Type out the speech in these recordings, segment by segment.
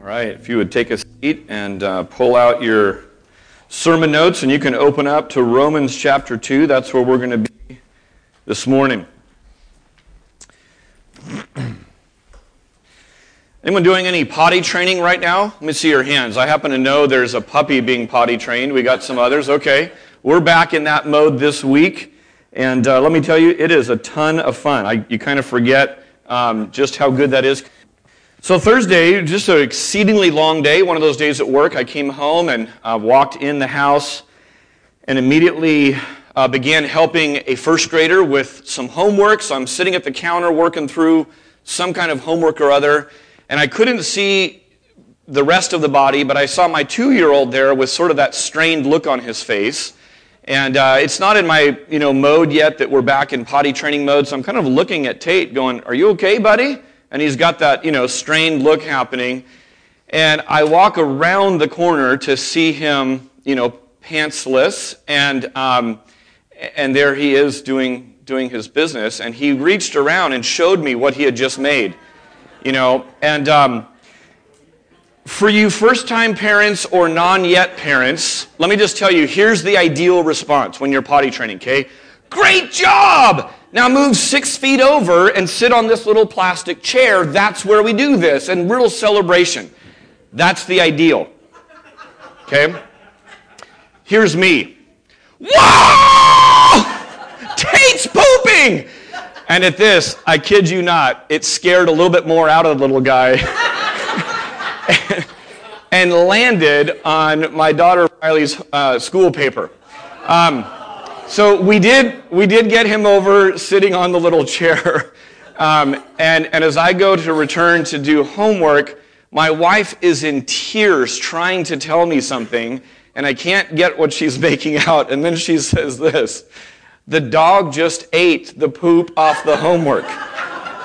All right, if you would take a seat and uh, pull out your sermon notes, and you can open up to Romans chapter 2. That's where we're going to be this morning. Anyone doing any potty training right now? Let me see your hands. I happen to know there's a puppy being potty trained. We got some others. Okay. We're back in that mode this week. And uh, let me tell you, it is a ton of fun. I, you kind of forget um, just how good that is. So Thursday, just an exceedingly long day, one of those days at work. I came home and uh, walked in the house and immediately uh, began helping a first grader with some homework. So I'm sitting at the counter working through some kind of homework or other, and I couldn't see the rest of the body, but I saw my two-year-old there with sort of that strained look on his face. And uh, it's not in my you know mode yet that we're back in potty training mode, so I'm kind of looking at Tate, going, "Are you okay, buddy?" And he's got that, you know, strained look happening. And I walk around the corner to see him, you know, pantsless, and um, and there he is doing doing his business. And he reached around and showed me what he had just made, you know. And um, for you first-time parents or non-yet parents, let me just tell you: here's the ideal response when you're potty training. Okay, great job. Now move six feet over and sit on this little plastic chair. That's where we do this, and real celebration. That's the ideal. Okay? Here's me. Whoa! Tate's pooping! And at this, I kid you not, it scared a little bit more out of the little guy and landed on my daughter Riley's uh, school paper. Um, so we did, we did get him over sitting on the little chair. Um, and, and as I go to return to do homework, my wife is in tears trying to tell me something, and I can't get what she's making out. And then she says this The dog just ate the poop off the homework.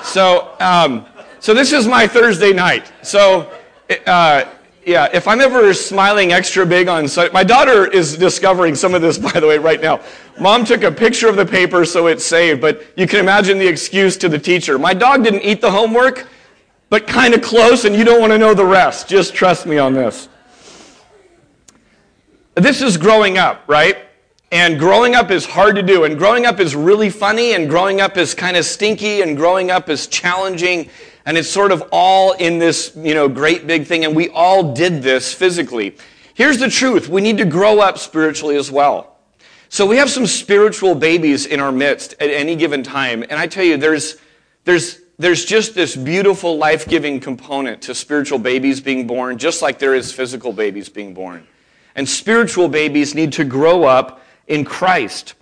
So, um, so this is my Thursday night. So, uh, yeah, if I'm ever smiling extra big on my daughter is discovering some of this, by the way, right now. Mom took a picture of the paper so it's saved, but you can imagine the excuse to the teacher. My dog didn't eat the homework, but kind of close, and you don't want to know the rest. Just trust me on this. This is growing up, right? And growing up is hard to do, and growing up is really funny, and growing up is kind of stinky, and growing up is challenging. And it's sort of all in this, you know, great big thing. And we all did this physically. Here's the truth. We need to grow up spiritually as well. So we have some spiritual babies in our midst at any given time. And I tell you, there's, there's, there's just this beautiful life-giving component to spiritual babies being born, just like there is physical babies being born. And spiritual babies need to grow up in Christ.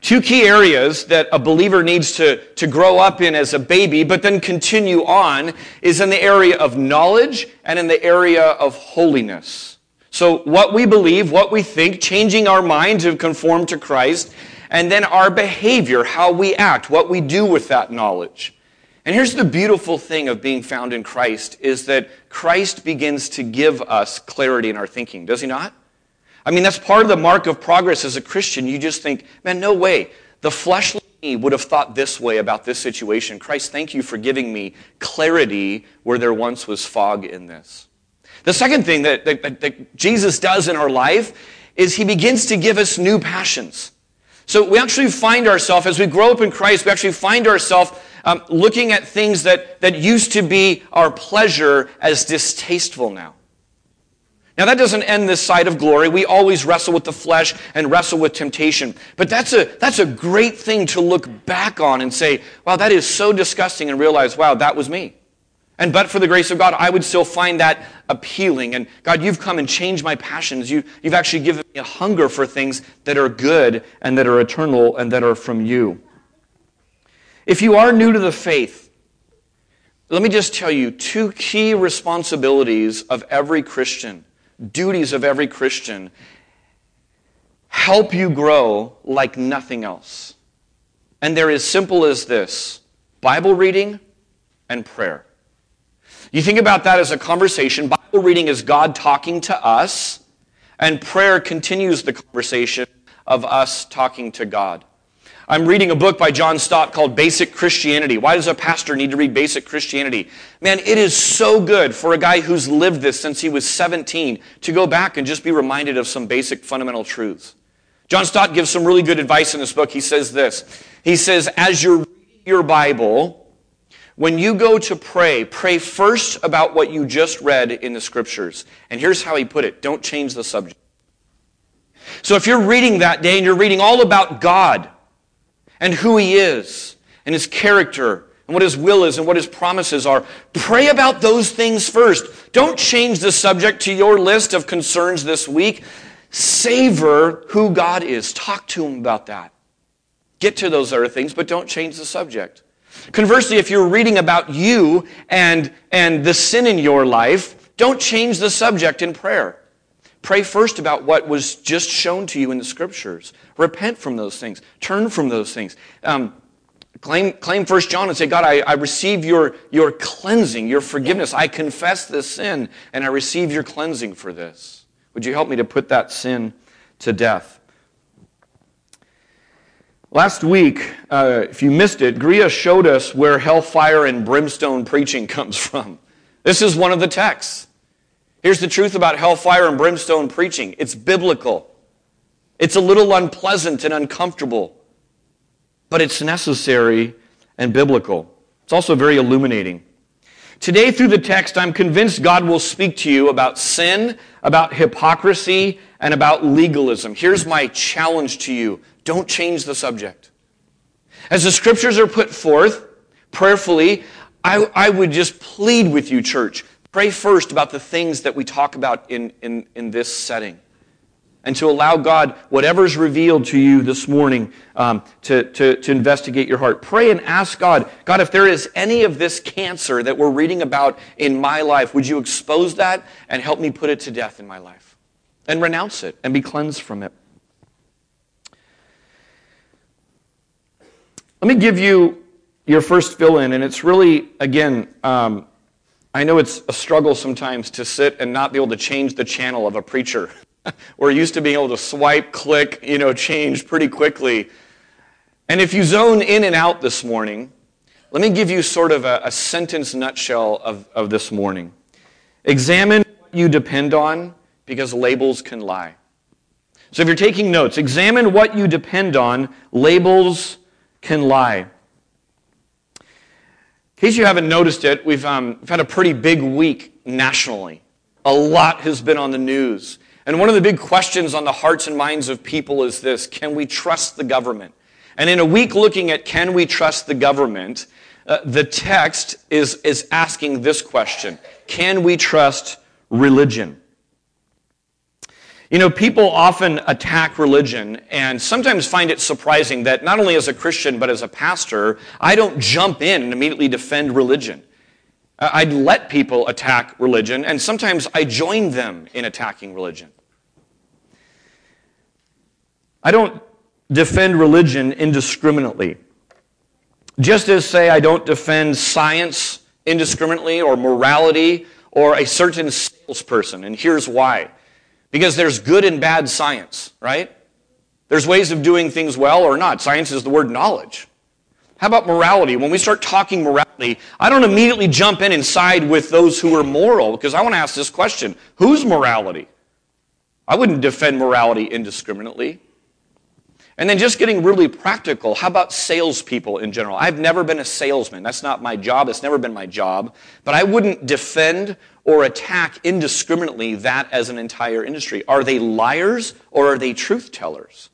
Two key areas that a believer needs to, to grow up in as a baby, but then continue on, is in the area of knowledge and in the area of holiness. So, what we believe, what we think, changing our mind to conform to Christ, and then our behavior, how we act, what we do with that knowledge. And here's the beautiful thing of being found in Christ is that Christ begins to give us clarity in our thinking, does he not? I mean, that's part of the mark of progress as a Christian. You just think, man, no way. The fleshly me would have thought this way about this situation. Christ, thank you for giving me clarity where there once was fog in this. The second thing that, that, that Jesus does in our life is he begins to give us new passions. So we actually find ourselves, as we grow up in Christ, we actually find ourselves um, looking at things that, that used to be our pleasure as distasteful now. Now, that doesn't end this side of glory. We always wrestle with the flesh and wrestle with temptation. But that's a, that's a great thing to look back on and say, wow, that is so disgusting, and realize, wow, that was me. And but for the grace of God, I would still find that appealing. And God, you've come and changed my passions. You, you've actually given me a hunger for things that are good and that are eternal and that are from you. If you are new to the faith, let me just tell you two key responsibilities of every Christian duties of every Christian help you grow like nothing else. And they're as simple as this Bible reading and prayer. You think about that as a conversation. Bible reading is God talking to us, and prayer continues the conversation of us talking to God. I'm reading a book by John Stott called Basic Christianity. Why does a pastor need to read Basic Christianity? Man, it is so good for a guy who's lived this since he was 17 to go back and just be reminded of some basic fundamental truths. John Stott gives some really good advice in this book. He says this He says, as you're reading your Bible, when you go to pray, pray first about what you just read in the scriptures. And here's how he put it don't change the subject. So if you're reading that day and you're reading all about God and who he is and his character and what his will is and what his promises are, pray about those things first. Don't change the subject to your list of concerns this week. Savor who God is. Talk to him about that. Get to those other things, but don't change the subject. Conversely, if you're reading about you and, and the sin in your life, don't change the subject in prayer. Pray first about what was just shown to you in the scriptures. Repent from those things. Turn from those things. Um, claim, claim 1 John and say, God, I, I receive your, your cleansing, your forgiveness. I confess this sin, and I receive your cleansing for this. Would you help me to put that sin to death? Last week, uh, if you missed it, Gria showed us where hellfire and brimstone preaching comes from. This is one of the texts. Here's the truth about hellfire and brimstone preaching it's biblical. It's a little unpleasant and uncomfortable, but it's necessary and biblical. It's also very illuminating. Today, through the text, I'm convinced God will speak to you about sin, about hypocrisy, and about legalism. Here's my challenge to you don't change the subject. As the scriptures are put forth prayerfully, I, I would just plead with you, church, Pray first about the things that we talk about in, in, in this setting. And to allow God, whatever's revealed to you this morning, um, to, to, to investigate your heart. Pray and ask God, God, if there is any of this cancer that we're reading about in my life, would you expose that and help me put it to death in my life? And renounce it and be cleansed from it. Let me give you your first fill in, and it's really, again, um, I know it's a struggle sometimes to sit and not be able to change the channel of a preacher. We're used to being able to swipe, click, you know, change pretty quickly. And if you zone in and out this morning, let me give you sort of a, a sentence nutshell of, of this morning. Examine what you depend on because labels can lie. So if you're taking notes, examine what you depend on. Labels can lie. In case you haven't noticed it, we've, um, we've had a pretty big week nationally. A lot has been on the news. And one of the big questions on the hearts and minds of people is this can we trust the government? And in a week looking at can we trust the government, uh, the text is, is asking this question Can we trust religion? You know, people often attack religion and sometimes find it surprising that not only as a Christian but as a pastor, I don't jump in and immediately defend religion. Uh, I'd let people attack religion, and sometimes I join them in attacking religion. I don't defend religion indiscriminately. Just as, say, I don't defend science indiscriminately or morality or a certain salesperson, and here's why. Because there's good and bad science, right? There's ways of doing things well or not. Science is the word knowledge. How about morality? When we start talking morality, I don't immediately jump in and side with those who are moral because I want to ask this question Whose morality? I wouldn't defend morality indiscriminately. And then just getting really practical, how about salespeople in general? I've never been a salesman. That's not my job. It's never been my job. But I wouldn't defend or attack indiscriminately that as an entire industry. Are they liars or are they truth tellers?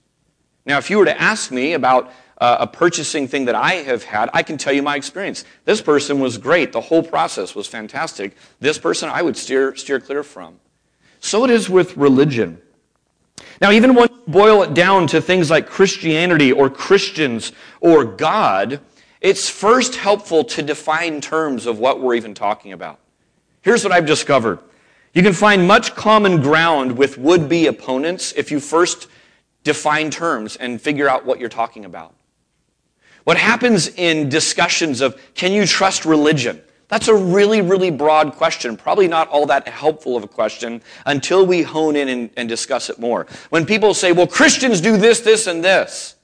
Now, if you were to ask me about uh, a purchasing thing that I have had, I can tell you my experience. This person was great. The whole process was fantastic. This person I would steer, steer clear from. So it is with religion. Now, even when you boil it down to things like Christianity or Christians or God, it's first helpful to define terms of what we're even talking about. Here's what I've discovered. You can find much common ground with would be opponents if you first define terms and figure out what you're talking about. What happens in discussions of can you trust religion? That's a really, really broad question. Probably not all that helpful of a question until we hone in and, and, discuss it more. When people say, well, Christians do this, this, and this,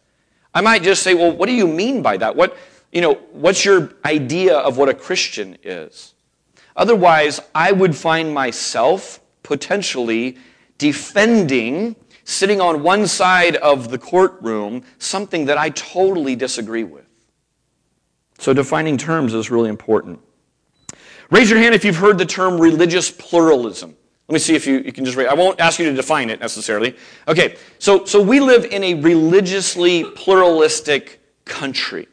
I might just say, well, what do you mean by that? What, you know, what's your idea of what a Christian is? Otherwise, I would find myself potentially defending, sitting on one side of the courtroom, something that I totally disagree with. So defining terms is really important. Raise your hand if you've heard the term religious pluralism. Let me see if you, you can just raise. I won't ask you to define it necessarily. Okay, so, so we live in a religiously pluralistic country.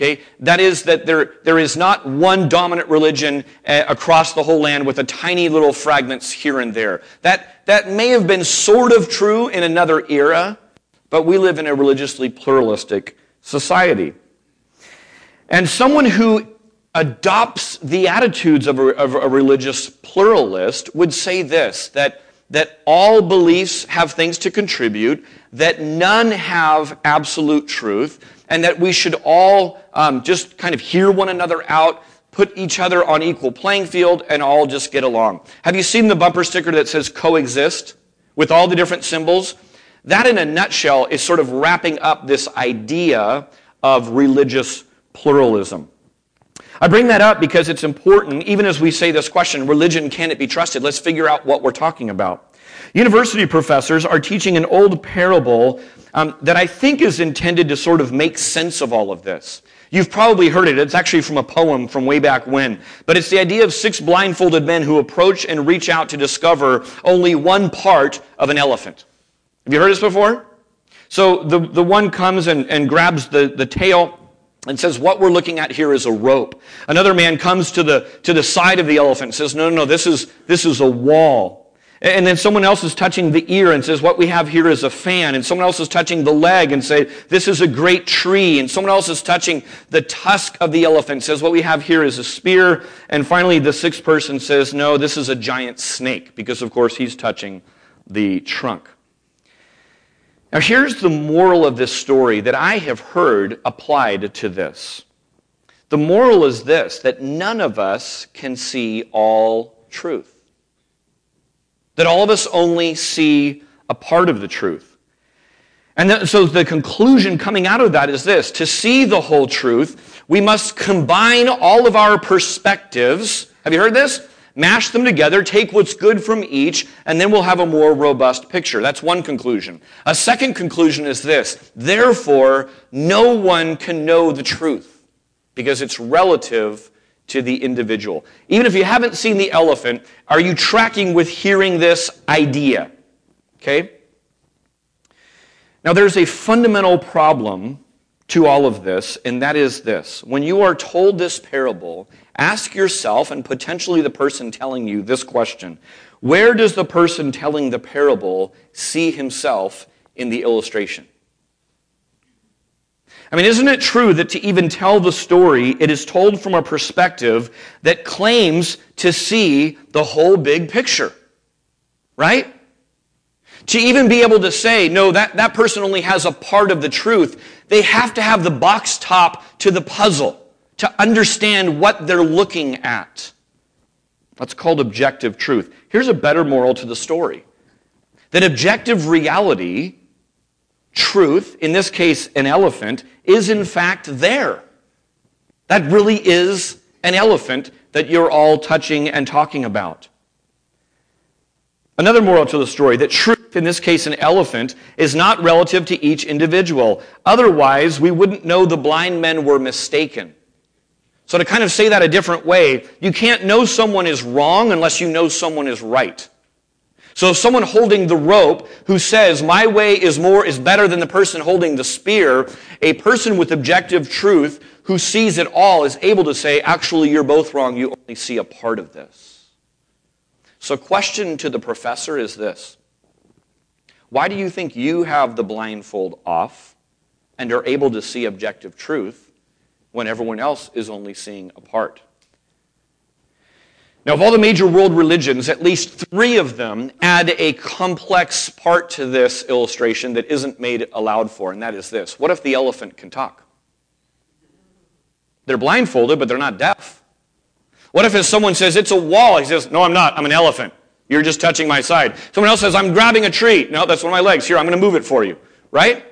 Okay, that is that there, there is not one dominant religion uh, across the whole land with a tiny little fragments here and there. That, that may have been sort of true in another era, but we live in a religiously pluralistic society. And someone who adopts the attitudes of a, of a religious pluralist would say this that, that all beliefs have things to contribute, that none have absolute truth, and that we should all um, just kind of hear one another out, put each other on equal playing field, and all just get along. Have you seen the bumper sticker that says coexist with all the different symbols? That, in a nutshell, is sort of wrapping up this idea of religious pluralism. I bring that up because it's important, even as we say this question religion, can it be trusted? Let's figure out what we're talking about. University professors are teaching an old parable um, that I think is intended to sort of make sense of all of this. You've probably heard it. It's actually from a poem from way back when. But it's the idea of six blindfolded men who approach and reach out to discover only one part of an elephant. Have you heard this before? So the, the one comes and, and grabs the, the tail and says, What we're looking at here is a rope. Another man comes to the, to the side of the elephant and says, No, no, no, this is, this is a wall. And then someone else is touching the ear and says, What we have here is a fan. And someone else is touching the leg and say, This is a great tree. And someone else is touching the tusk of the elephant and says, What we have here is a spear. And finally, the sixth person says, No, this is a giant snake, because of course he's touching the trunk. Now, here's the moral of this story that I have heard applied to this. The moral is this that none of us can see all truth, that all of us only see a part of the truth. And so the conclusion coming out of that is this to see the whole truth, we must combine all of our perspectives. Have you heard this? mash them together, take what's good from each, and then we'll have a more robust picture. That's one conclusion. A second conclusion is this therefore, no one can know the truth because it's relative to the individual. Even if you haven't seen the elephant, are you tracking with hearing this idea? Okay? Now, there's a fundamental problem to all of this, and that is this. When you are told this parable, ask yourself and potentially the person telling you this question Where does the person telling the parable see himself in the illustration? I mean, isn't it true that to even tell the story, it is told from a perspective that claims to see the whole big picture? Right? To even be able to say, no, that, that person only has a part of the truth, they have to have the box top to the puzzle to understand what they're looking at. That's called objective truth. Here's a better moral to the story that objective reality, truth, in this case, an elephant, is in fact there. That really is an elephant that you're all touching and talking about. Another moral to the story that truth, in this case an elephant, is not relative to each individual. Otherwise, we wouldn't know the blind men were mistaken. So, to kind of say that a different way, you can't know someone is wrong unless you know someone is right. So, someone holding the rope who says, My way is more, is better than the person holding the spear, a person with objective truth who sees it all is able to say, Actually, you're both wrong. You only see a part of this. So, question to the professor is this Why do you think you have the blindfold off and are able to see objective truth when everyone else is only seeing a part? Now, of all the major world religions, at least three of them add a complex part to this illustration that isn't made allowed for, and that is this What if the elephant can talk? They're blindfolded, but they're not deaf. What if as someone says, it's a wall? He says, no, I'm not. I'm an elephant. You're just touching my side. Someone else says, I'm grabbing a tree. No, that's one of my legs. Here, I'm going to move it for you. Right?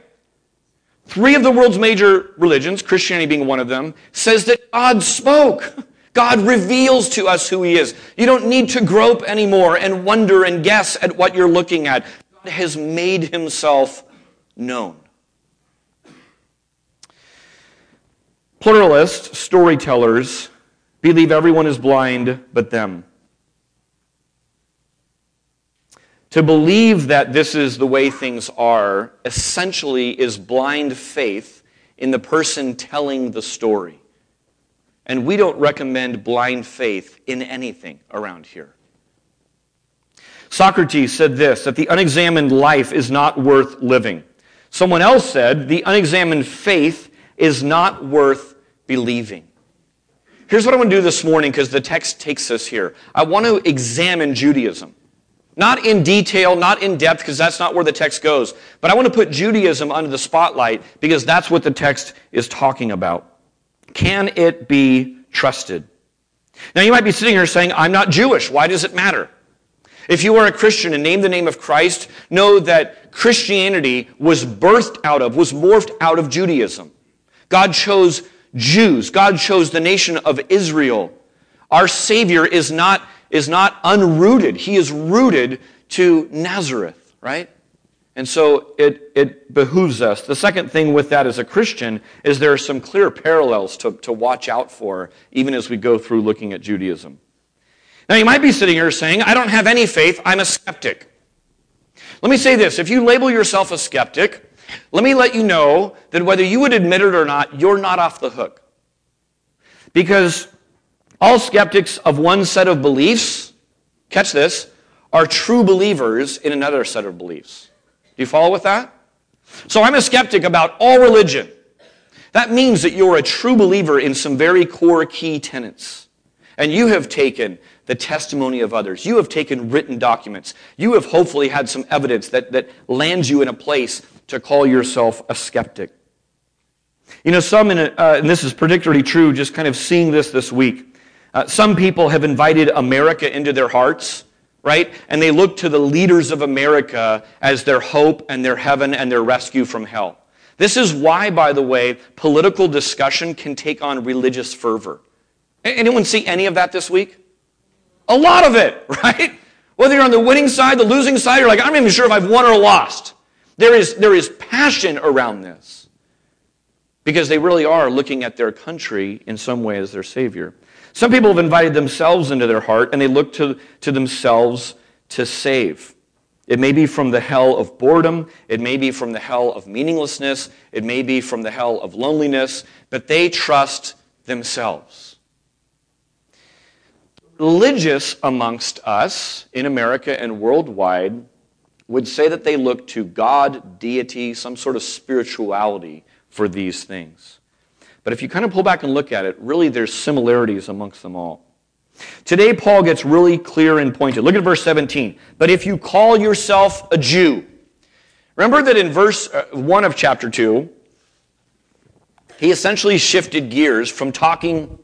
three of the world's major religions, Christianity being one of them, says that God spoke. God reveals to us who He is. You don't need to grope anymore and wonder and guess at what you're looking at. God has made Himself known. Pluralist storytellers believe everyone is blind but them. To believe that this is the way things are essentially is blind faith in the person telling the story. And we don't recommend blind faith in anything around here. Socrates said this that the unexamined life is not worth living. Someone else said the unexamined faith is not worth believing. Here's what I want to do this morning because the text takes us here. I want to examine Judaism. Not in detail, not in depth, because that's not where the text goes. But I want to put Judaism under the spotlight because that's what the text is talking about. Can it be trusted? Now, you might be sitting here saying, I'm not Jewish. Why does it matter? If you are a Christian and name the name of Christ, know that Christianity was birthed out of, was morphed out of Judaism. God chose Jews. God chose the nation of Israel. Our Savior is not is not unrooted. He is rooted to Nazareth, right? And so it, it behooves us. The second thing with that as a Christian is there are some clear parallels to, to watch out for, even as we go through looking at Judaism. Now, you might be sitting here saying, I don't have any faith, I'm a skeptic. Let me say this if you label yourself a skeptic, let me let you know that whether you would admit it or not, you're not off the hook. Because all skeptics of one set of beliefs, catch this, are true believers in another set of beliefs. Do you follow with that? So I'm a skeptic about all religion. That means that you're a true believer in some very core key tenets. And you have taken the testimony of others. You have taken written documents. You have hopefully had some evidence that, that lands you in a place to call yourself a skeptic. You know, some, a, uh, and this is particularly true, just kind of seeing this this week. Uh, some people have invited America into their hearts, right? And they look to the leaders of America as their hope and their heaven and their rescue from hell. This is why, by the way, political discussion can take on religious fervor. Anyone see any of that this week? A lot of it, right? Whether you're on the winning side, the losing side, you're like, I'm not even sure if I've won or lost. There is, there is passion around this because they really are looking at their country in some way as their savior. Some people have invited themselves into their heart and they look to, to themselves to save. It may be from the hell of boredom. It may be from the hell of meaninglessness. It may be from the hell of loneliness, but they trust themselves. Religious amongst us in America and worldwide would say that they look to God, deity, some sort of spirituality for these things. But if you kind of pull back and look at it, really there's similarities amongst them all. Today, Paul gets really clear and pointed. Look at verse 17. But if you call yourself a Jew, remember that in verse uh, 1 of chapter 2, he essentially shifted gears from talking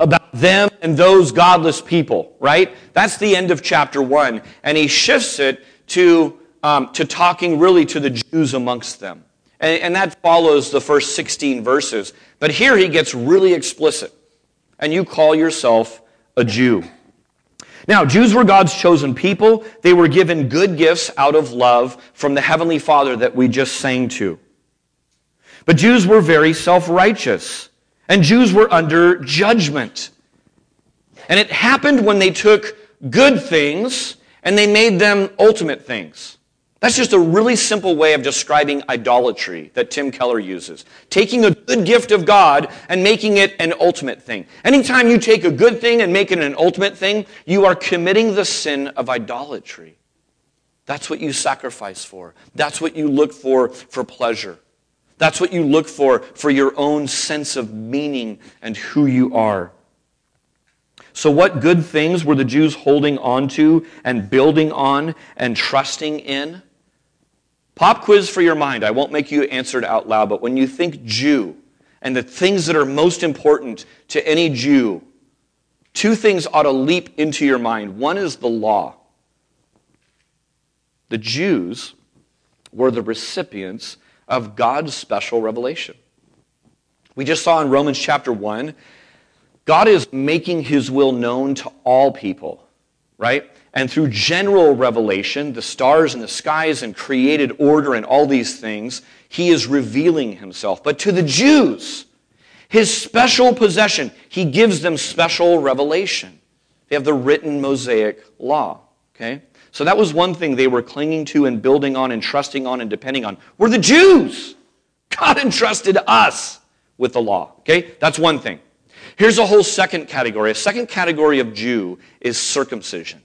about them and those godless people, right? That's the end of chapter 1. And he shifts it to, um, to talking really to the Jews amongst them. And, and that follows the first 16 verses. But here he gets really explicit. And you call yourself a Jew. Now, Jews were God's chosen people. They were given good gifts out of love from the Heavenly Father that we just sang to. But Jews were very self righteous, and Jews were under judgment. And it happened when they took good things and they made them ultimate things. That's just a really simple way of describing idolatry that Tim Keller uses. Taking a good gift of God and making it an ultimate thing. Anytime you take a good thing and make it an ultimate thing, you are committing the sin of idolatry. That's what you sacrifice for. That's what you look for for pleasure. That's what you look for for your own sense of meaning and who you are. So, what good things were the Jews holding on to and building on and trusting in? Pop quiz for your mind. I won't make you answer it out loud, but when you think Jew and the things that are most important to any Jew, two things ought to leap into your mind. One is the law. The Jews were the recipients of God's special revelation. We just saw in Romans chapter 1, God is making his will known to all people, right? And through general revelation, the stars and the skies and created order and all these things, he is revealing himself. But to the Jews, his special possession, he gives them special revelation. They have the written Mosaic law, okay? So that was one thing they were clinging to and building on and trusting on and depending on. Were the Jews. God entrusted us with the law, okay? That's one thing. Here's a whole second category. A second category of Jew is circumcision.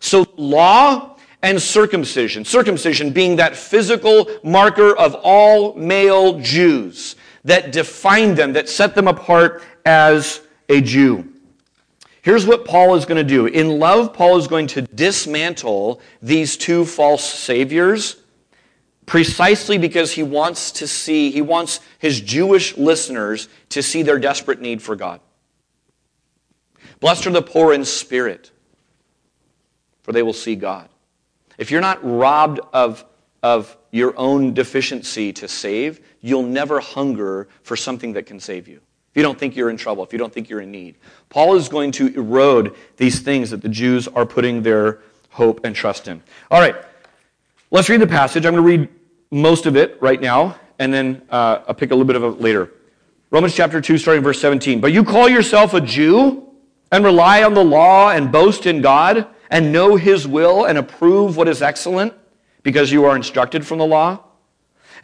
So, law and circumcision. Circumcision being that physical marker of all male Jews that defined them, that set them apart as a Jew. Here's what Paul is going to do. In love, Paul is going to dismantle these two false saviors precisely because he wants to see, he wants his Jewish listeners to see their desperate need for God. Blessed are the poor in spirit, for they will see God. If you're not robbed of, of your own deficiency to save, you'll never hunger for something that can save you. If you don't think you're in trouble, if you don't think you're in need. Paul is going to erode these things that the Jews are putting their hope and trust in. All right, let's read the passage. I'm going to read most of it right now, and then uh, I'll pick a little bit of it later. Romans chapter 2, starting verse 17. But you call yourself a Jew and rely on the law and boast in God and know his will and approve what is excellent because you are instructed from the law?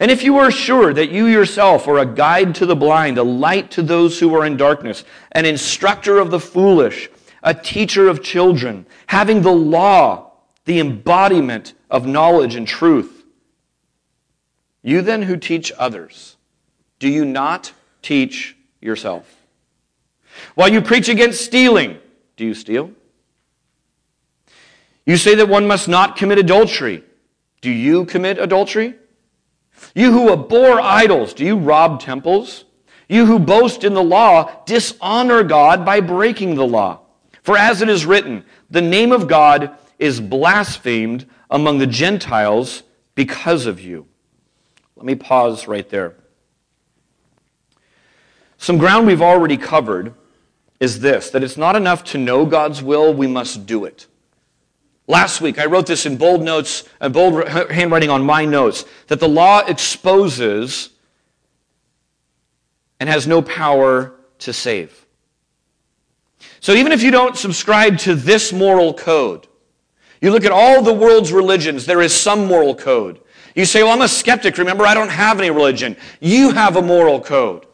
And if you are sure that you yourself are a guide to the blind, a light to those who are in darkness, an instructor of the foolish, a teacher of children, having the law, the embodiment of knowledge and truth, you then who teach others, do you not teach yourself? While you preach against stealing, do you steal? You say that one must not commit adultery. Do you commit adultery? You who abhor idols, do you rob temples? You who boast in the law, dishonor God by breaking the law. For as it is written, the name of God is blasphemed among the Gentiles because of you. Let me pause right there. Some ground we've already covered is this that it's not enough to know God's will, we must do it. Last week, I wrote this in bold notes, uh, bold handwriting on my notes, that the law exposes and has no power to save. So even if you don't subscribe to this moral code, you look at all the world's religions, there is some moral code. You say, Well, I'm a skeptic. Remember, I don't have any religion. You have a moral code.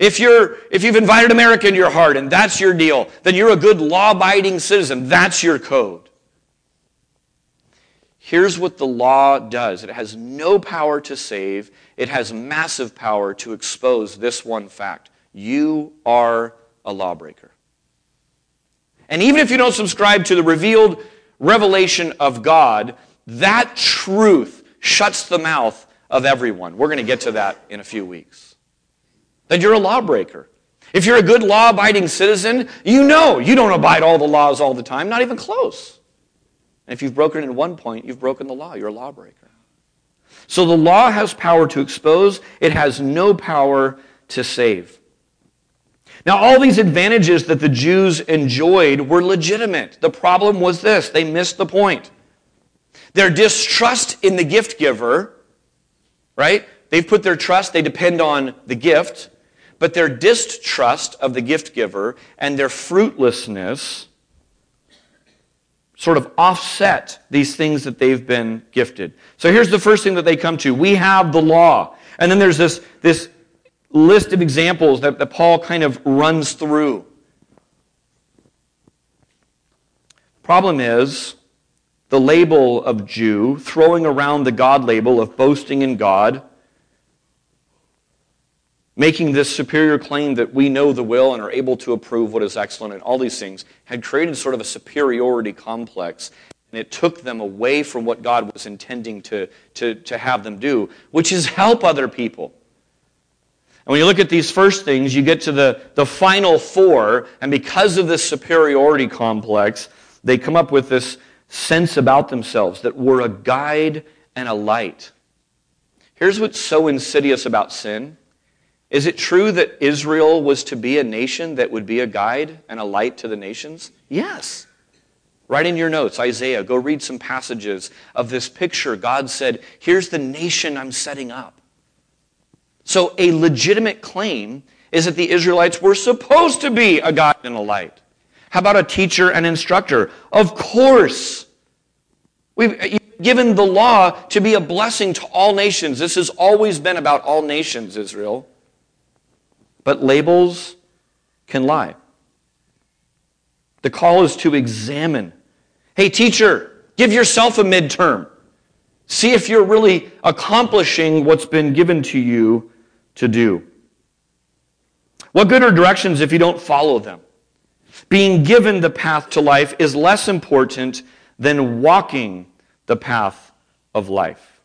If, you're, if you've invited America in your heart and that's your deal, then you're a good law abiding citizen. That's your code. Here's what the law does it has no power to save, it has massive power to expose this one fact you are a lawbreaker. And even if you don't subscribe to the revealed revelation of God, that truth shuts the mouth of everyone. We're going to get to that in a few weeks that you're a lawbreaker. If you're a good law abiding citizen, you know you don't abide all the laws all the time, not even close. And if you've broken in one point, you've broken the law. You're a lawbreaker. So the law has power to expose, it has no power to save. Now, all these advantages that the Jews enjoyed were legitimate. The problem was this they missed the point. Their distrust in the gift giver, right? They've put their trust, they depend on the gift but their distrust of the gift giver and their fruitlessness sort of offset these things that they've been gifted. So here's the first thing that they come to. We have the law. And then there's this, this list of examples that, that Paul kind of runs through. Problem is, the label of Jew, throwing around the God label of boasting in God, making this superior claim that we know the will and are able to approve what is excellent and all these things had created sort of a superiority complex. And it took them away from what God was intending to, to, to have them do, which is help other people. And when you look at these first things, you get to the, the final four, and because of this superiority complex, they come up with this sense about themselves that we're a guide and a light. Here's what's so insidious about sin. Is it true that Israel was to be a nation that would be a guide and a light to the nations? Yes. Write in your notes, Isaiah, go read some passages of this picture. God said, Here's the nation I'm setting up. So, a legitimate claim is that the Israelites were supposed to be a guide and a light. How about a teacher and instructor? Of course. We've uh, given the law to be a blessing to all nations. This has always been about all nations, Israel. But labels can lie. The call is to examine. Hey, teacher, give yourself a midterm. See if you're really accomplishing what's been given to you to do. What good are directions if you don't follow them? Being given the path to life is less important than walking the path of life.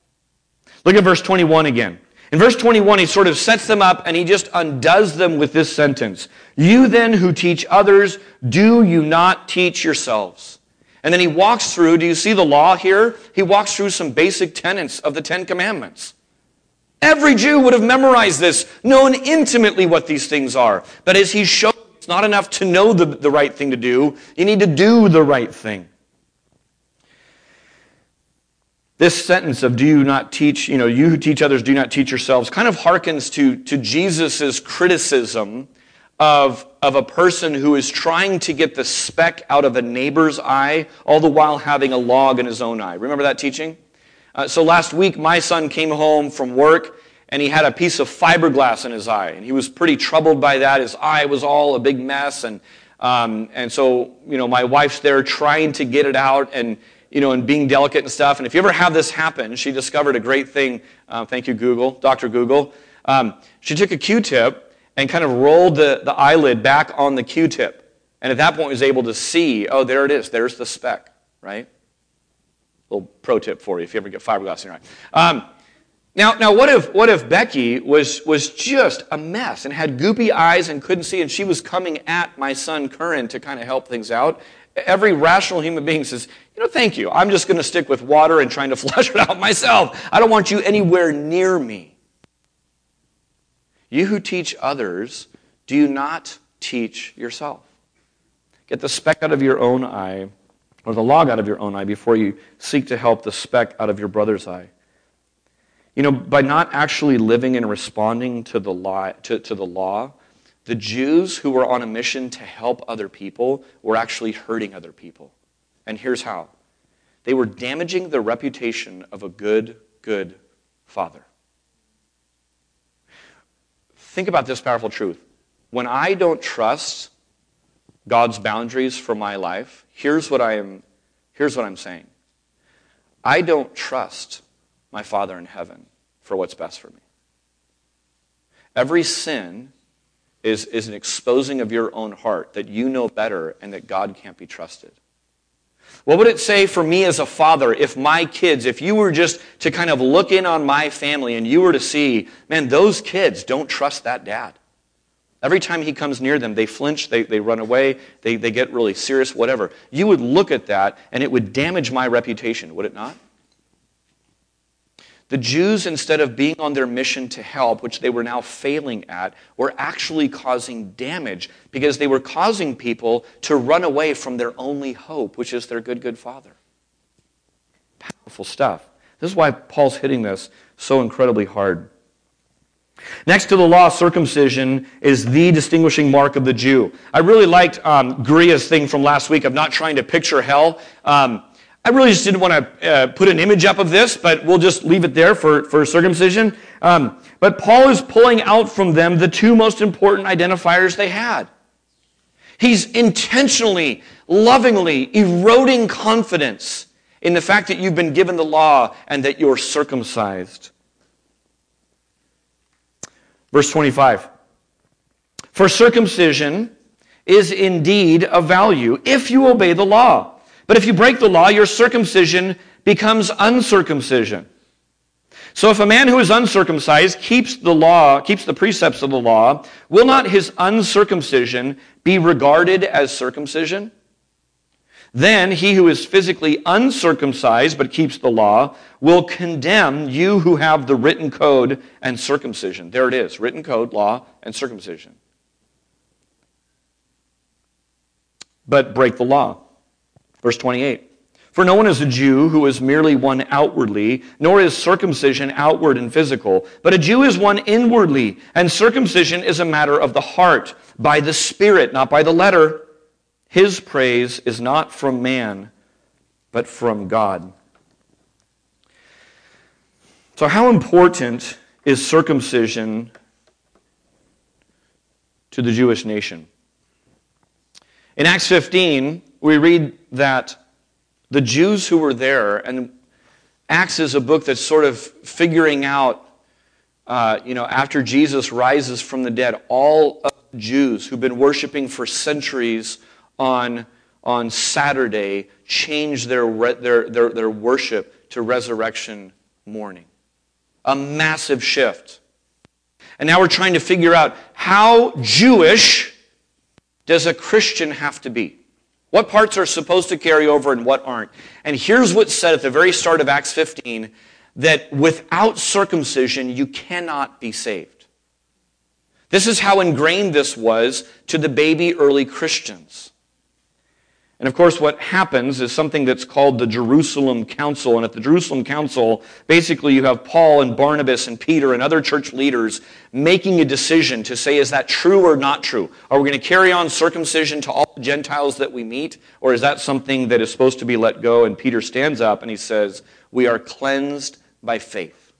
Look at verse 21 again. In verse 21, he sort of sets them up and he just undoes them with this sentence You then who teach others, do you not teach yourselves? And then he walks through, do you see the law here? He walks through some basic tenets of the Ten Commandments. Every Jew would have memorized this, known intimately what these things are. But as he shows, it's not enough to know the, the right thing to do, you need to do the right thing. This sentence of do you not teach, you know, you who teach others do not teach yourselves kind of harkens to, to Jesus' criticism of, of a person who is trying to get the speck out of a neighbor's eye, all the while having a log in his own eye. Remember that teaching? Uh, so last week, my son came home from work and he had a piece of fiberglass in his eye, and he was pretty troubled by that. His eye was all a big mess, and um, and so you know, my wife's there trying to get it out, and you know, and being delicate and stuff. And if you ever have this happen, she discovered a great thing. Uh, thank you, Google, Dr. Google. Um, she took a Q-tip and kind of rolled the, the eyelid back on the Q-tip. And at that point was able to see, oh, there it is. There's the speck, right? Little pro tip for you if you ever get fiberglass in your eye. Um, now, now what, if, what if Becky was, was just a mess and had goopy eyes and couldn't see, and she was coming at my son Curran to kind of help things out? Every rational human being says, you know, thank you. I'm just going to stick with water and trying to flush it out myself. I don't want you anywhere near me. You who teach others, do you not teach yourself? Get the speck out of your own eye, or the log out of your own eye, before you seek to help the speck out of your brother's eye. You know, by not actually living and responding to the law, to, to the law the Jews who were on a mission to help other people were actually hurting other people. And here's how they were damaging the reputation of a good, good father. Think about this powerful truth. When I don't trust God's boundaries for my life, here's what I am here's what I'm saying. I don't trust my Father in heaven for what's best for me. Every sin is, is an exposing of your own heart that you know better and that God can't be trusted. What would it say for me as a father if my kids, if you were just to kind of look in on my family and you were to see, man, those kids don't trust that dad. Every time he comes near them, they flinch, they, they run away, they, they get really serious, whatever. You would look at that and it would damage my reputation, would it not? The Jews, instead of being on their mission to help, which they were now failing at, were actually causing damage because they were causing people to run away from their only hope, which is their good, good Father. Powerful stuff. This is why Paul's hitting this so incredibly hard. Next to the law, circumcision is the distinguishing mark of the Jew. I really liked um, Guria's thing from last week of not trying to picture hell. Um, I really just didn't want to uh, put an image up of this, but we'll just leave it there for, for circumcision. Um, but Paul is pulling out from them the two most important identifiers they had. He's intentionally, lovingly eroding confidence in the fact that you've been given the law and that you're circumcised. Verse 25. For circumcision is indeed of value if you obey the law. But if you break the law, your circumcision becomes uncircumcision. So if a man who is uncircumcised keeps the law, keeps the precepts of the law, will not his uncircumcision be regarded as circumcision? Then he who is physically uncircumcised but keeps the law will condemn you who have the written code and circumcision. There it is written code, law, and circumcision. But break the law. Verse 28. For no one is a Jew who is merely one outwardly, nor is circumcision outward and physical, but a Jew is one inwardly, and circumcision is a matter of the heart, by the Spirit, not by the letter. His praise is not from man, but from God. So, how important is circumcision to the Jewish nation? In Acts 15, we read that the Jews who were there, and Acts is a book that's sort of figuring out, uh, you know, after Jesus rises from the dead, all of the Jews who've been worshiping for centuries on, on Saturday change their, their, their, their worship to resurrection morning. A massive shift. And now we're trying to figure out how Jewish does a Christian have to be? What parts are supposed to carry over and what aren't? And here's what's said at the very start of Acts 15 that without circumcision, you cannot be saved. This is how ingrained this was to the baby early Christians. And of course, what happens is something that's called the Jerusalem Council. And at the Jerusalem Council, basically you have Paul and Barnabas and Peter and other church leaders making a decision to say, is that true or not true? Are we going to carry on circumcision to all the Gentiles that we meet? Or is that something that is supposed to be let go? And Peter stands up and he says, we are cleansed by faith.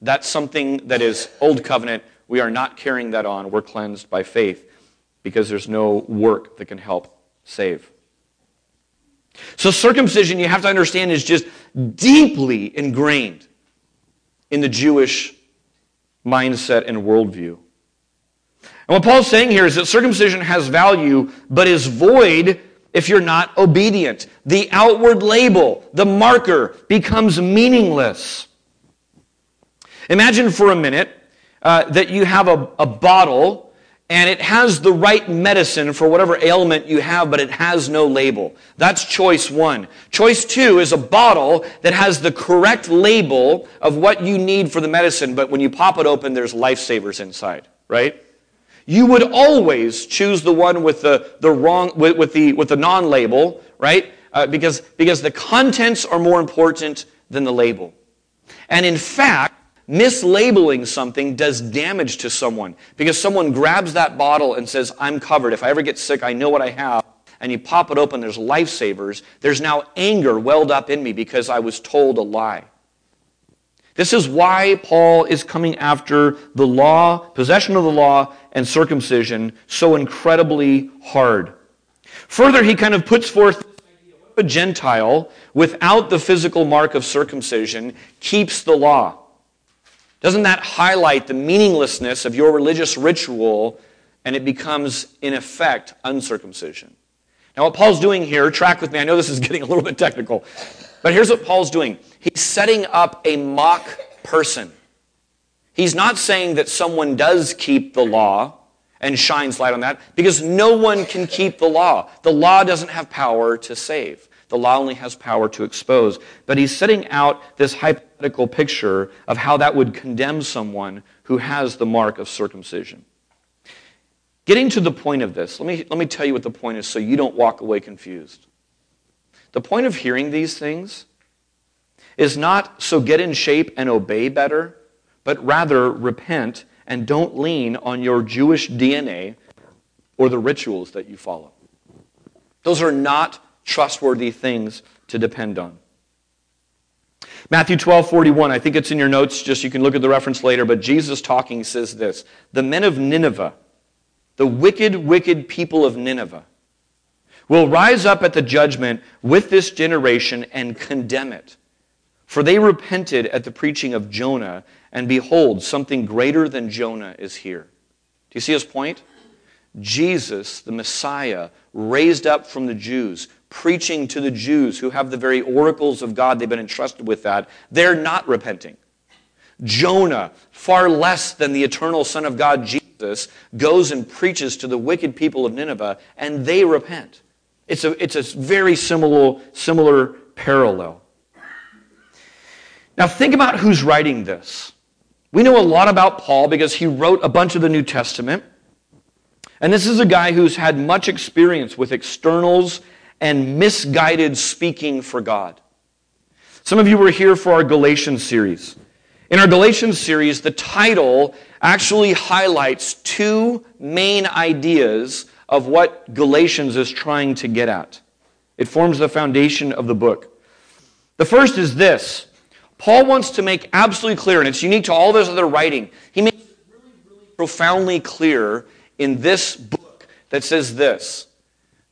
That's something that is old covenant. We are not carrying that on. We're cleansed by faith because there's no work that can help save. So, circumcision, you have to understand, is just deeply ingrained in the Jewish mindset and worldview. And what Paul's saying here is that circumcision has value, but is void if you're not obedient. The outward label, the marker, becomes meaningless. Imagine for a minute uh, that you have a, a bottle and it has the right medicine for whatever ailment you have, but it has no label. That's choice one. Choice two is a bottle that has the correct label of what you need for the medicine, but when you pop it open, there's lifesavers inside, right? You would always choose the one with the, the wrong, with, with the, with the non-label, right? Uh, because, because the contents are more important than the label. And in fact, mislabeling something does damage to someone because someone grabs that bottle and says, I'm covered. If I ever get sick, I know what I have. And you pop it open, there's lifesavers. There's now anger welled up in me because I was told a lie. This is why Paul is coming after the law, possession of the law, and circumcision so incredibly hard. Further, he kind of puts forth a Gentile without the physical mark of circumcision keeps the law. Doesn't that highlight the meaninglessness of your religious ritual and it becomes, in effect, uncircumcision? Now, what Paul's doing here, track with me, I know this is getting a little bit technical, but here's what Paul's doing he's setting up a mock person. He's not saying that someone does keep the law and shines light on that because no one can keep the law. The law doesn't have power to save. The law only has power to expose. But he's setting out this hypothetical picture of how that would condemn someone who has the mark of circumcision. Getting to the point of this, let me, let me tell you what the point is so you don't walk away confused. The point of hearing these things is not so get in shape and obey better, but rather repent and don't lean on your Jewish DNA or the rituals that you follow. Those are not trustworthy things to depend on. Matthew 12, 41, I think it's in your notes, just you can look at the reference later, but Jesus talking says this The men of Nineveh, the wicked, wicked people of Nineveh, will rise up at the judgment with this generation and condemn it. For they repented at the preaching of Jonah, and behold, something greater than Jonah is here. Do you see his point? Jesus, the Messiah, raised up from the Jews, preaching to the Jews who have the very oracles of God, they've been entrusted with that, they're not repenting. Jonah, far less than the eternal Son of God, Jesus, goes and preaches to the wicked people of Nineveh, and they repent. It's a, it's a very similar, similar parallel. Now, think about who's writing this. We know a lot about Paul because he wrote a bunch of the New Testament. And this is a guy who's had much experience with externals and misguided speaking for God. Some of you were here for our Galatians series. In our Galatians series, the title actually highlights two main ideas of what Galatians is trying to get at. It forms the foundation of the book. The first is this Paul wants to make absolutely clear, and it's unique to all those other writing, he makes it really, really profoundly clear in this book that says this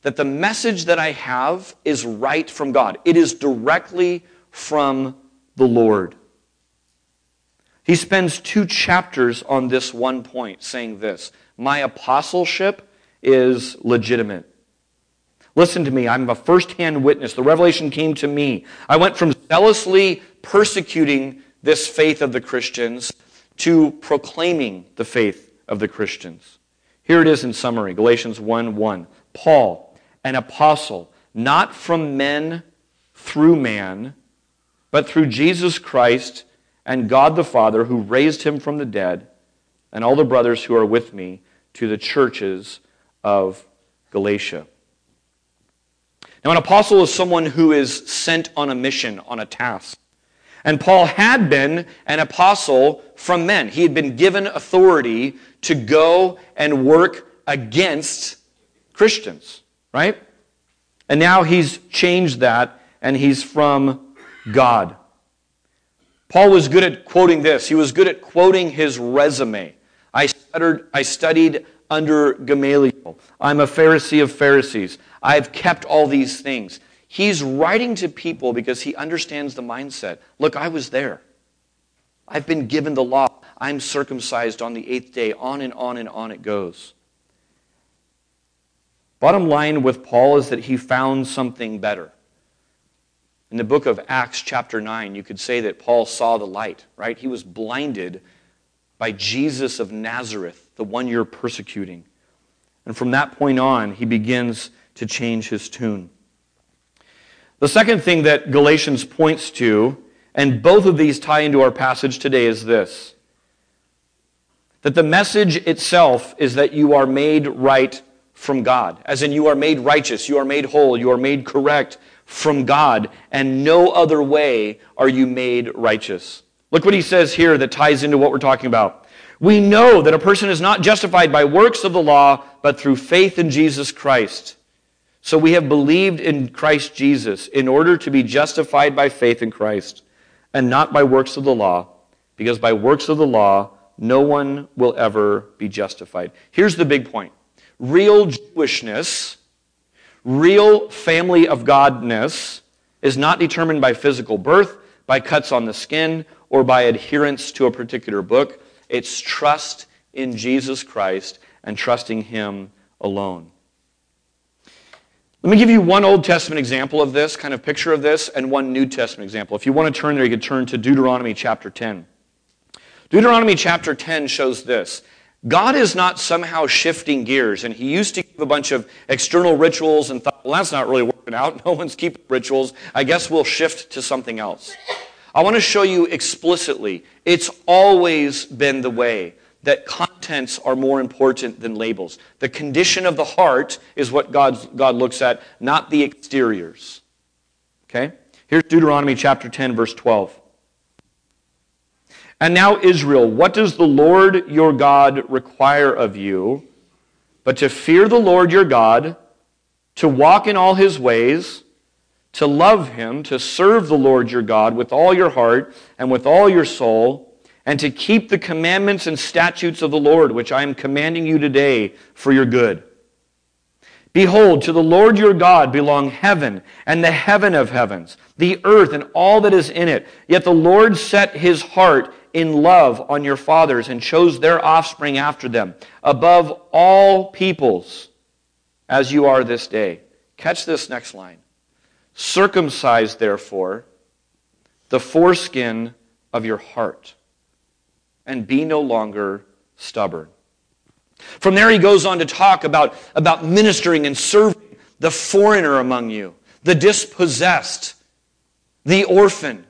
that the message that I have is right from God, it is directly from the Lord. He spends two chapters on this one point, saying this My apostleship is legitimate. Listen to me, I'm a firsthand witness. The revelation came to me. I went from zealously persecuting this faith of the Christians to proclaiming the faith of the Christians. Here it is in summary Galatians 1 1. Paul, an apostle, not from men through man, but through Jesus Christ and God the Father, who raised him from the dead, and all the brothers who are with me to the churches of Galatia. Now, an apostle is someone who is sent on a mission, on a task. And Paul had been an apostle from men. He had been given authority to go and work against Christians, right? And now he's changed that and he's from God. Paul was good at quoting this. He was good at quoting his resume. I, I studied under Gamaliel. I'm a Pharisee of Pharisees. I've kept all these things. He's writing to people because he understands the mindset. Look, I was there. I've been given the law. I'm circumcised on the eighth day. On and on and on it goes. Bottom line with Paul is that he found something better. In the book of Acts, chapter 9, you could say that Paul saw the light, right? He was blinded by Jesus of Nazareth, the one you're persecuting. And from that point on, he begins to change his tune. The second thing that Galatians points to, and both of these tie into our passage today, is this that the message itself is that you are made right from God, as in you are made righteous, you are made whole, you are made correct from God, and no other way are you made righteous. Look what he says here that ties into what we're talking about. We know that a person is not justified by works of the law, but through faith in Jesus Christ. So we have believed in Christ Jesus in order to be justified by faith in Christ and not by works of the law, because by works of the law, no one will ever be justified. Here's the big point real Jewishness, real family of Godness, is not determined by physical birth, by cuts on the skin, or by adherence to a particular book. It's trust in Jesus Christ and trusting Him alone. Let me give you one Old Testament example of this, kind of picture of this, and one New Testament example. If you want to turn there, you can turn to Deuteronomy chapter 10. Deuteronomy chapter 10 shows this. God is not somehow shifting gears, and he used to give a bunch of external rituals and thought, well, that's not really working out. No one's keeping rituals. I guess we'll shift to something else. I want to show you explicitly, it's always been the way that contents are more important than labels. The condition of the heart is what God's, God looks at, not the exteriors. Okay? Here's Deuteronomy chapter 10, verse 12. And now, Israel, what does the Lord your God require of you but to fear the Lord your God, to walk in all his ways, to love him, to serve the Lord your God with all your heart and with all your soul? and to keep the commandments and statutes of the Lord, which I am commanding you today for your good. Behold, to the Lord your God belong heaven and the heaven of heavens, the earth and all that is in it. Yet the Lord set his heart in love on your fathers and chose their offspring after them above all peoples as you are this day. Catch this next line. Circumcise, therefore, the foreskin of your heart and be no longer stubborn. From there, he goes on to talk about, about ministering and serving the foreigner among you, the dispossessed, the orphan.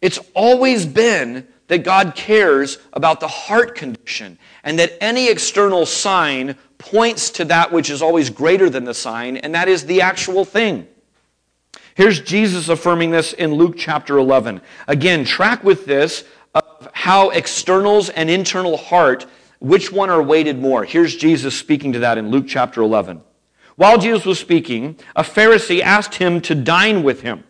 It's always been that God cares about the heart condition and that any external sign points to that which is always greater than the sign, and that is the actual thing. Here's Jesus affirming this in Luke chapter 11. Again, track with this of how externals and internal heart, which one are weighted more. Here's Jesus speaking to that in Luke chapter 11. While Jesus was speaking, a Pharisee asked him to dine with him.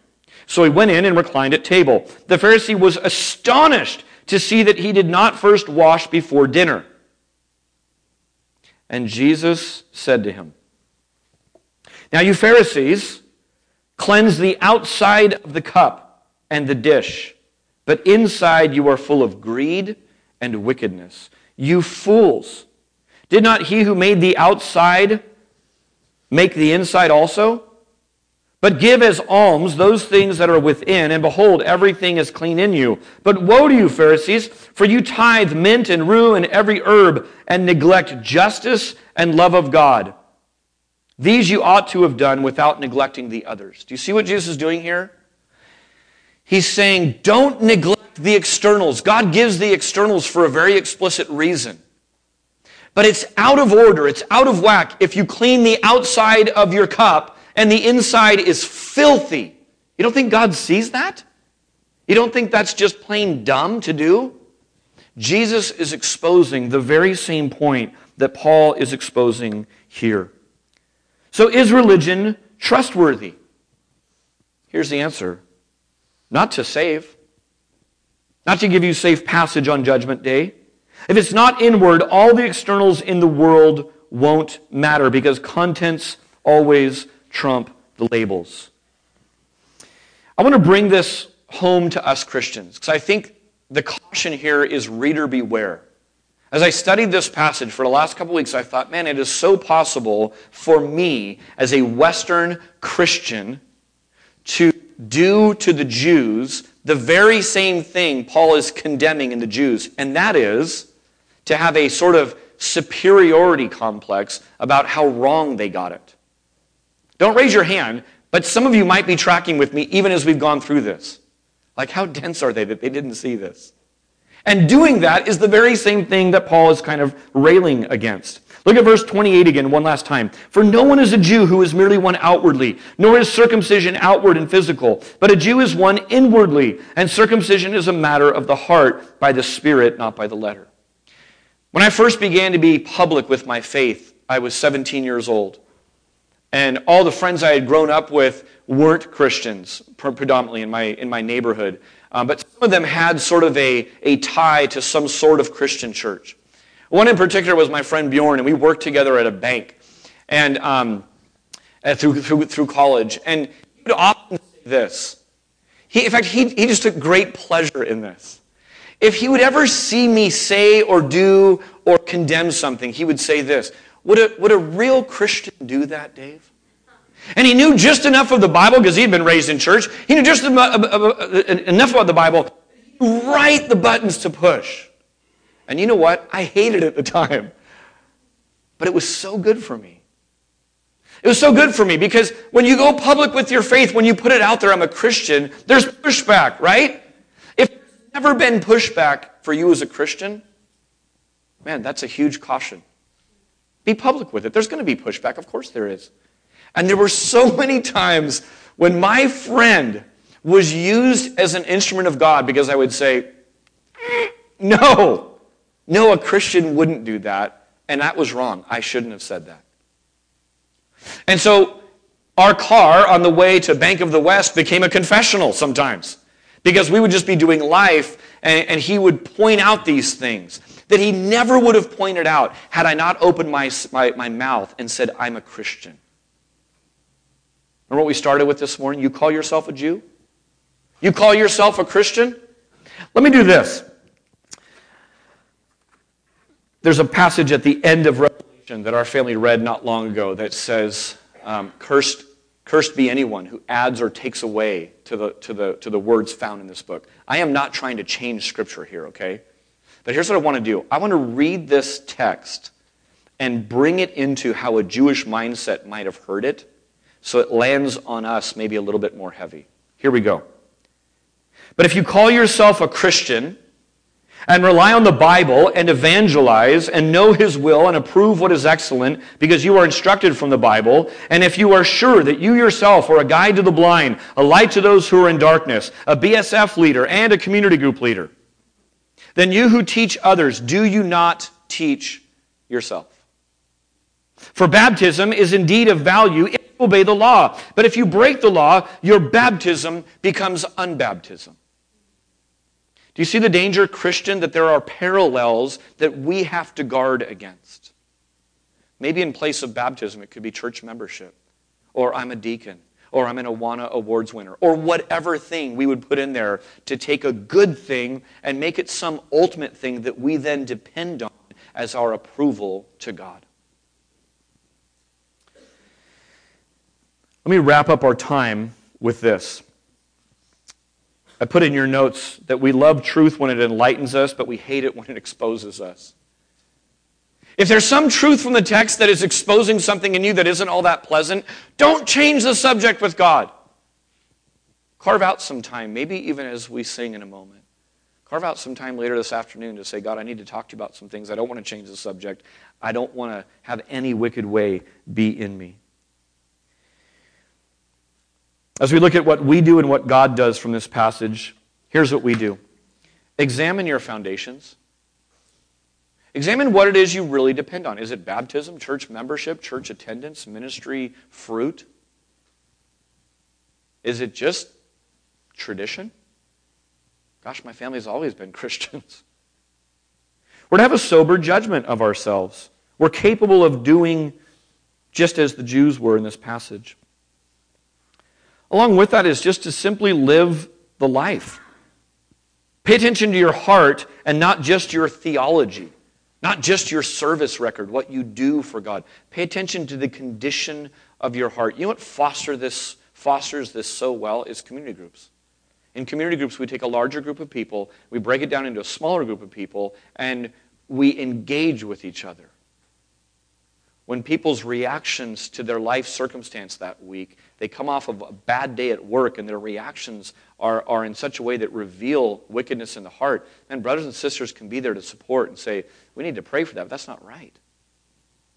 So he went in and reclined at table. The Pharisee was astonished to see that he did not first wash before dinner. And Jesus said to him, Now you Pharisees cleanse the outside of the cup and the dish, but inside you are full of greed and wickedness. You fools! Did not he who made the outside make the inside also? But give as alms those things that are within, and behold, everything is clean in you. But woe to you, Pharisees, for you tithe mint and rue and every herb, and neglect justice and love of God. These you ought to have done without neglecting the others. Do you see what Jesus is doing here? He's saying, don't neglect the externals. God gives the externals for a very explicit reason. But it's out of order, it's out of whack if you clean the outside of your cup and the inside is filthy. You don't think God sees that? You don't think that's just plain dumb to do? Jesus is exposing the very same point that Paul is exposing here. So, is religion trustworthy? Here's the answer not to save, not to give you safe passage on Judgment Day. If it's not inward, all the externals in the world won't matter because contents always trump the labels. I want to bring this home to us Christians because I think the caution here is reader beware. As I studied this passage for the last couple weeks, I thought, man, it is so possible for me as a Western Christian to do to the Jews the very same thing Paul is condemning in the Jews, and that is to have a sort of superiority complex about how wrong they got it. Don't raise your hand, but some of you might be tracking with me even as we've gone through this. Like, how dense are they that they didn't see this? And doing that is the very same thing that Paul is kind of railing against. Look at verse 28 again, one last time. For no one is a Jew who is merely one outwardly, nor is circumcision outward and physical, but a Jew is one inwardly, and circumcision is a matter of the heart by the Spirit, not by the letter. When I first began to be public with my faith, I was 17 years old. And all the friends I had grown up with weren't Christians, predominantly in my, in my neighborhood. Um, but some of them had sort of a, a tie to some sort of Christian church. One in particular was my friend Bjorn, and we worked together at a bank and um, through, through, through college. And he would often say this. He, in fact, he, he just took great pleasure in this. If he would ever see me say or do or condemn something, he would say this would a, would a real Christian do that, Dave? And he knew just enough of the Bible because he'd been raised in church. He knew just enough uh, about the Bible right the buttons to push. And you know what? I hated it at the time. But it was so good for me. It was so good for me because when you go public with your faith, when you put it out there, I'm a Christian, there's pushback, right? If there's never been pushback for you as a Christian, man, that's a huge caution. Be public with it. There's going to be pushback. Of course there is. And there were so many times when my friend was used as an instrument of God because I would say, mm, no, no, a Christian wouldn't do that. And that was wrong. I shouldn't have said that. And so our car on the way to Bank of the West became a confessional sometimes because we would just be doing life and, and he would point out these things that he never would have pointed out had I not opened my, my, my mouth and said, I'm a Christian. Remember what we started with this morning? You call yourself a Jew? You call yourself a Christian? Let me do this. There's a passage at the end of Revelation that our family read not long ago that says, um, cursed, cursed be anyone who adds or takes away to the, to, the, to the words found in this book. I am not trying to change Scripture here, okay? But here's what I want to do I want to read this text and bring it into how a Jewish mindset might have heard it so it lands on us maybe a little bit more heavy. Here we go. But if you call yourself a Christian and rely on the Bible and evangelize and know His will and approve what is excellent because you are instructed from the Bible, and if you are sure that you yourself are a guide to the blind, a light to those who are in darkness, a BSF leader, and a community group leader, then you who teach others, do you not teach yourself? For baptism is indeed of value if you obey the law. But if you break the law, your baptism becomes unbaptism. Do you see the danger, Christian, that there are parallels that we have to guard against? Maybe in place of baptism, it could be church membership, or I'm a deacon, or I'm an Awana Awards winner, or whatever thing we would put in there to take a good thing and make it some ultimate thing that we then depend on as our approval to God. Let me wrap up our time with this. I put in your notes that we love truth when it enlightens us, but we hate it when it exposes us. If there's some truth from the text that is exposing something in you that isn't all that pleasant, don't change the subject with God. Carve out some time, maybe even as we sing in a moment. Carve out some time later this afternoon to say, God, I need to talk to you about some things. I don't want to change the subject. I don't want to have any wicked way be in me. As we look at what we do and what God does from this passage, here's what we do examine your foundations. Examine what it is you really depend on. Is it baptism, church membership, church attendance, ministry fruit? Is it just tradition? Gosh, my family's always been Christians. We're to have a sober judgment of ourselves. We're capable of doing just as the Jews were in this passage. Along with that is just to simply live the life. Pay attention to your heart and not just your theology, not just your service record, what you do for God. Pay attention to the condition of your heart. You know what foster this, fosters this so well is community groups. In community groups, we take a larger group of people, we break it down into a smaller group of people, and we engage with each other when people's reactions to their life circumstance that week, they come off of a bad day at work and their reactions are, are in such a way that reveal wickedness in the heart, then brothers and sisters can be there to support and say, we need to pray for that, but that's not right.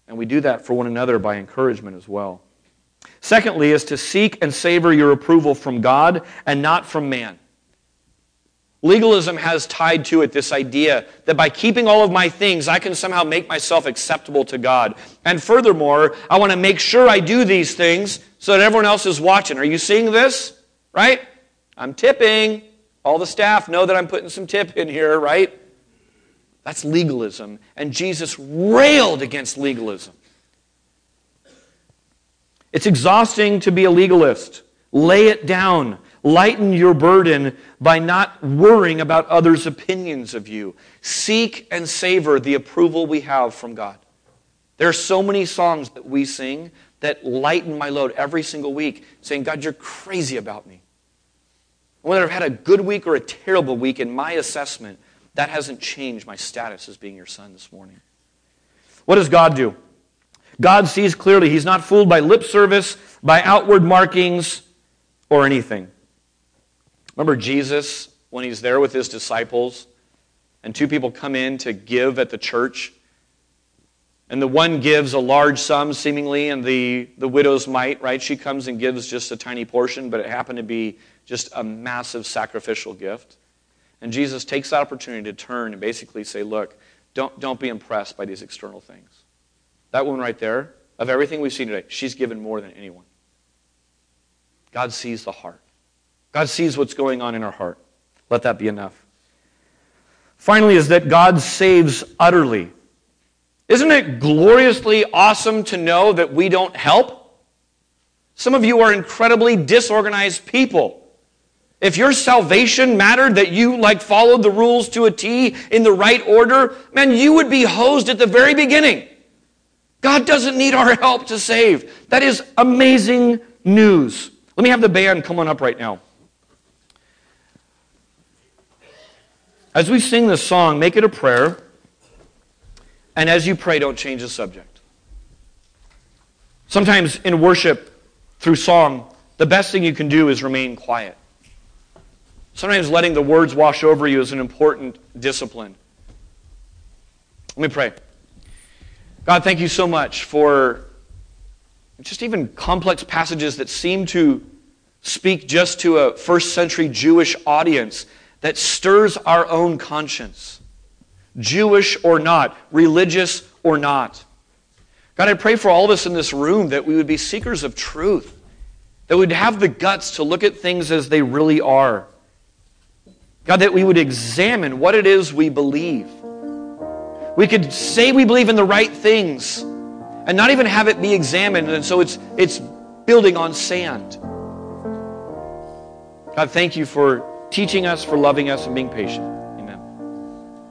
And we do that for one another by encouragement as well. Secondly, is to seek and savor your approval from God and not from man. Legalism has tied to it this idea that by keeping all of my things, I can somehow make myself acceptable to God. And furthermore, I want to make sure I do these things so that everyone else is watching. Are you seeing this? Right? I'm tipping. All the staff know that I'm putting some tip in here, right? That's legalism. And Jesus railed against legalism. It's exhausting to be a legalist. Lay it down. Lighten your burden by not worrying about others' opinions of you. Seek and savor the approval we have from God. There are so many songs that we sing that lighten my load every single week, saying, God, you're crazy about me. Whether I've had a good week or a terrible week, in my assessment, that hasn't changed my status as being your son this morning. What does God do? God sees clearly. He's not fooled by lip service, by outward markings, or anything. Remember Jesus when he's there with his disciples and two people come in to give at the church? And the one gives a large sum, seemingly, and the, the widow's mite, right? She comes and gives just a tiny portion, but it happened to be just a massive sacrificial gift. And Jesus takes that opportunity to turn and basically say, Look, don't, don't be impressed by these external things. That woman right there, of everything we've seen today, she's given more than anyone. God sees the heart. God sees what's going on in our heart. Let that be enough. Finally, is that God saves utterly. Isn't it gloriously awesome to know that we don't help? Some of you are incredibly disorganized people. If your salvation mattered that you like followed the rules to a T in the right order, man, you would be hosed at the very beginning. God doesn't need our help to save. That is amazing news. Let me have the band come on up right now. As we sing this song, make it a prayer. And as you pray, don't change the subject. Sometimes in worship, through song, the best thing you can do is remain quiet. Sometimes letting the words wash over you is an important discipline. Let me pray. God, thank you so much for just even complex passages that seem to speak just to a first century Jewish audience that stirs our own conscience, Jewish or not, religious or not. God, I pray for all of us in this room that we would be seekers of truth, that we would have the guts to look at things as they really are. God, that we would examine what it is we believe. We could say we believe in the right things and not even have it be examined, and so it's, it's building on sand. God, thank you for teaching us, for loving us, and being patient.